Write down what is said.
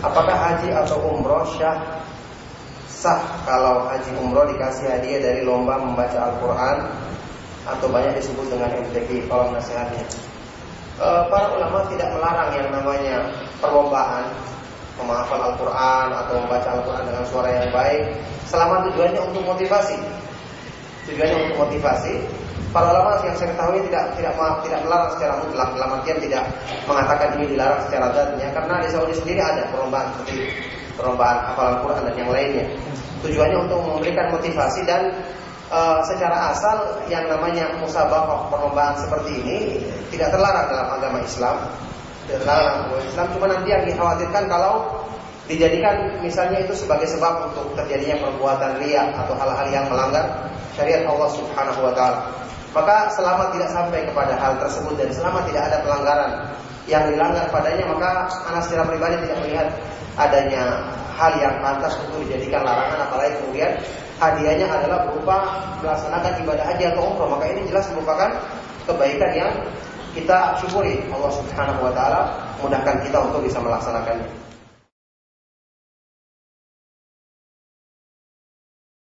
Apakah haji atau umroh syah sah kalau haji umroh dikasih hadiah dari lomba membaca Al-Quran atau banyak disebut dengan MTQ kalau nasihatnya. E, para ulama tidak melarang yang namanya perlombaan menghafal Al-Quran atau membaca Al-Quran dengan suara yang baik selama tujuannya untuk motivasi. Tujuannya untuk motivasi Para ulama yang saya ketahui tidak tidak tidak melarang secara mutlak dalam artian tidak mengatakan ini dilarang secara zatnya karena di Saudi sendiri ada perlombaan seperti perlombaan hafalan Quran dan yang lainnya. Tujuannya untuk memberikan motivasi dan uh, secara asal yang namanya musabaqah perlombaan seperti ini tidak terlarang dalam agama Islam. Terlarang dalam agama Islam, cuma nanti yang dikhawatirkan kalau dijadikan misalnya itu sebagai sebab untuk terjadinya perbuatan riak atau hal-hal yang melanggar syariat Allah Subhanahu wa taala. Maka selama tidak sampai kepada hal tersebut dan selama tidak ada pelanggaran yang dilanggar padanya maka anak secara pribadi tidak melihat adanya hal yang pantas untuk dijadikan larangan apalagi kemudian hadiahnya adalah berupa melaksanakan ibadah haji atau umroh maka ini jelas merupakan kebaikan yang kita syukuri Allah Subhanahu wa taala mudahkan kita untuk bisa melaksanakannya.